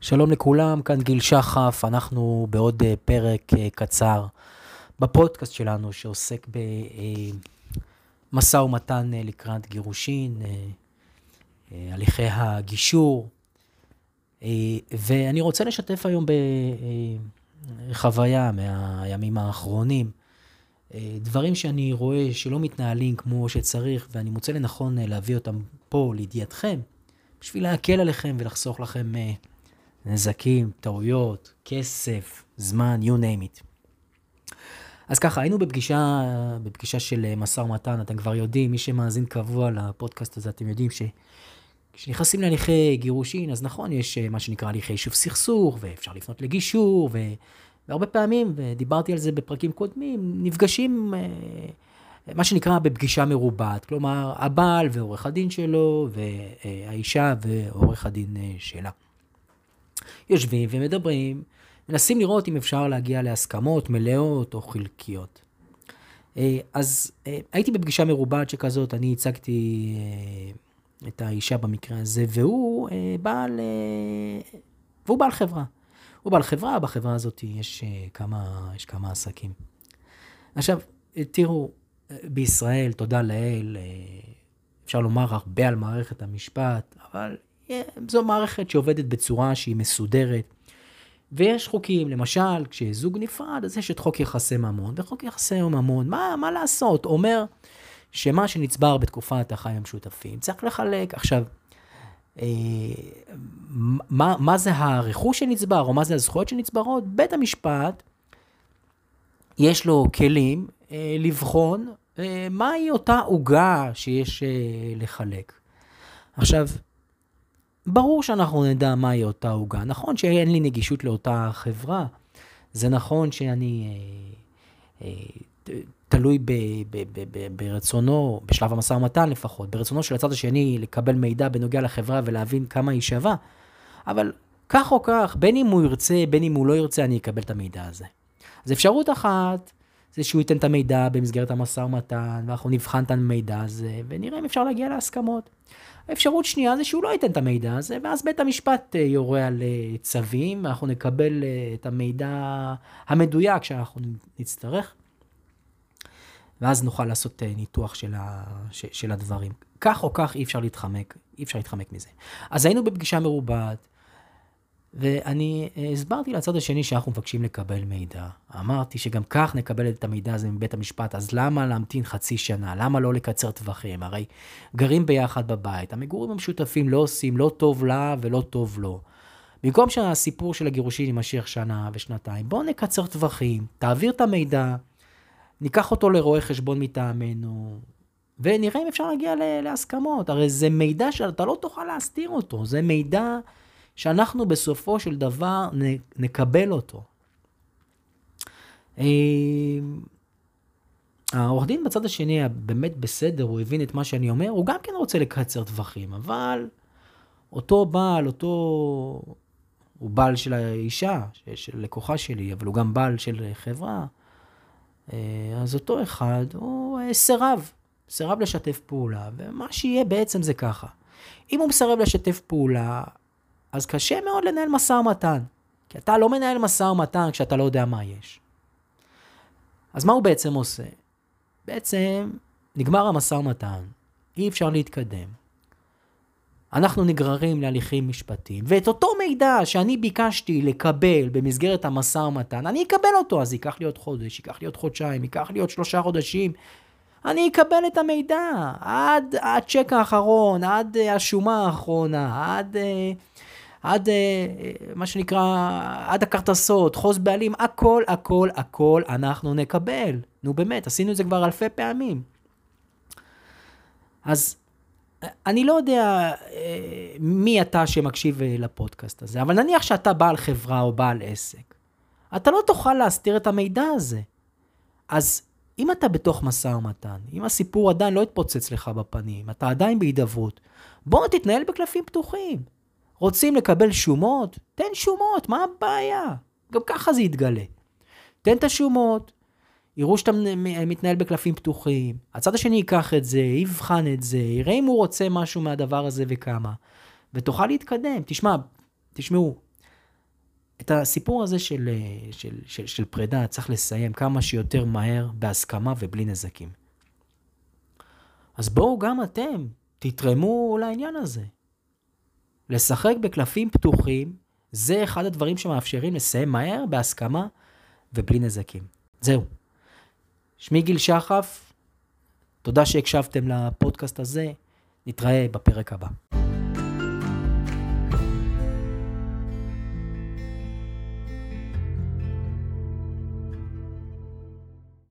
שלום לכולם, כאן גיל שחף, אנחנו בעוד אה, פרק אה, קצר בפודקאסט שלנו שעוסק במשא ומתן אה, לקראת גירושין, הליכי הגישור, ואני רוצה לשתף היום בחוויה מהימים האחרונים, דברים שאני רואה שלא מתנהלים כמו שצריך, ואני מוצא לנכון להביא אותם פה לידיעתכם, בשביל להקל עליכם ולחסוך לכם נזקים, טעויות, כסף, זמן, you name it. אז ככה, היינו בפגישה, בפגישה של אה, משא ומתן, אתם כבר יודעים, מי שמאזין קבוע לפודקאסט הזה, אתם יודעים שכשנכנסים להליכי גירושין, אז נכון, יש אה, מה שנקרא הליכי יישוב סכסוך, ואפשר לפנות לגישור, ו... והרבה פעמים, ודיברתי על זה בפרקים קודמים, נפגשים, אה, מה שנקרא בפגישה מרובעת, כלומר, הבעל ועורך הדין שלו, והאישה ועורך הדין שלה. יושבים ומדברים, מנסים לראות אם אפשר להגיע להסכמות מלאות או חלקיות. אה, אז אה, הייתי בפגישה מרובעת שכזאת, אני הצגתי אה, את האישה במקרה הזה, והוא בעל, והוא בעל חברה. הוא בעל חברה, בחברה הזאת יש כמה, יש כמה עסקים. עכשיו, תראו, בישראל, תודה לאל, אפשר לומר הרבה על מערכת המשפט, אבל זו מערכת שעובדת בצורה שהיא מסודרת. ויש חוקים, למשל, כשזוג נפרד, אז יש את חוק יחסי ממון, וחוק יחסי ממון, מה, מה לעשות? אומר שמה שנצבר בתקופת החיים המשותפים צריך לחלק. עכשיו, אה, מה, מה זה הרכוש שנצבר, או מה זה הזכויות שנצברות? בית המשפט, יש לו כלים אה, לבחון אה, מהי אותה עוגה שיש אה, לחלק. עכשיו, ברור שאנחנו נדע מהי אותה עוגה. נכון שאין לי נגישות לאותה חברה, זה נכון שאני אה, אה, תלוי ב, ב, ב, ב, ברצונו, בשלב המשא ומתן לפחות, ברצונו של הצד השני לקבל מידע בנוגע לחברה ולהבין כמה היא שווה, אבל כך או כך, בין אם הוא ירצה, בין אם הוא לא ירצה, אני אקבל את המידע הזה. אז אפשרות אחת, זה שהוא ייתן את המידע במסגרת המשא ומתן, ואנחנו נבחן את המידע הזה, ונראה אם אפשר להגיע להסכמות. האפשרות שנייה זה שהוא לא ייתן את המידע הזה, ואז בית המשפט אה, יורה על אה, צווים, ואנחנו נקבל אה, את המידע המדויק שאנחנו נצטרך, ואז נוכל לעשות ניתוח של, ה, של הדברים. כך או כך אי אפשר להתחמק, אי אפשר להתחמק מזה. אז היינו בפגישה מרובעת, ואני אה, הסברתי לצד השני שאנחנו מבקשים לקבל מידע. אמרתי שגם כך נקבל את המידע הזה מבית המשפט, אז למה להמתין חצי שנה? למה לא לקצר טווחים? הרי גרים ביחד בבית, המגורים המשותפים לא עושים לא טוב לה ולא טוב לו. במקום שהסיפור של הגירושין יימשך שנה ושנתיים, בואו נקצר טווחים, תעביר את המידע, ניקח אותו לרואה חשבון מטעמנו, ונראה אם אפשר להגיע להסכמות. הרי זה מידע שאתה לא תוכל להסתיר אותו, זה מידע... שאנחנו בסופו של דבר נקבל אותו. אה, העורך דין בצד השני היה באמת בסדר, הוא הבין את מה שאני אומר, הוא גם כן רוצה לקצר טווחים, אבל אותו בעל, אותו... הוא בעל של האישה, של לקוחה שלי, אבל הוא גם בעל של חברה, אה, אז אותו אחד, הוא אה, סירב, סירב לשתף פעולה, ומה שיהיה בעצם זה ככה. אם הוא מסרב לשתף פעולה, אז קשה מאוד לנהל משא ומתן. כי אתה לא מנהל משא ומתן כשאתה לא יודע מה יש. אז מה הוא בעצם עושה? בעצם נגמר המשא ומתן, אי אפשר להתקדם. אנחנו נגררים להליכים משפטיים, ואת אותו מידע שאני ביקשתי לקבל במסגרת המשא ומתן, אני אקבל אותו, אז ייקח לי עוד חודש, ייקח לי עוד חודשיים, ייקח לי עוד שלושה חודשים. אני אקבל את המידע עד הצ'ק האחרון, עד השומה האחרונה, עד... Uh, עד אה, מה שנקרא, עד הכרטסות, חוз בעלים, הכל, הכל, הכל אנחנו נקבל. נו באמת, עשינו את זה כבר אלפי פעמים. אז אני לא יודע אה, מי אתה שמקשיב אה, לפודקאסט הזה, אבל נניח שאתה בעל חברה או בעל עסק. אתה לא תוכל להסתיר את המידע הזה. אז אם אתה בתוך משא ומתן, אם הסיפור עדיין לא התפוצץ לך בפנים, אתה עדיין בהידברות, בוא תתנהל בקלפים פתוחים. רוצים לקבל שומות? תן שומות, מה הבעיה? גם ככה זה יתגלה. תן את השומות, יראו שאתה מתנהל בקלפים פתוחים, הצד השני ייקח את זה, יבחן את זה, יראה אם הוא רוצה משהו מהדבר הזה וכמה, ותוכל להתקדם. תשמע, תשמעו, את הסיפור הזה של, של, של, של פרידה צריך לסיים כמה שיותר מהר, בהסכמה ובלי נזקים. אז בואו גם אתם, תתרמו לעניין הזה. לשחק בקלפים פתוחים, זה אחד הדברים שמאפשרים לסיים מהר, בהסכמה ובלי נזקים. זהו. שמי גיל שחף, תודה שהקשבתם לפודקאסט הזה, נתראה בפרק הבא.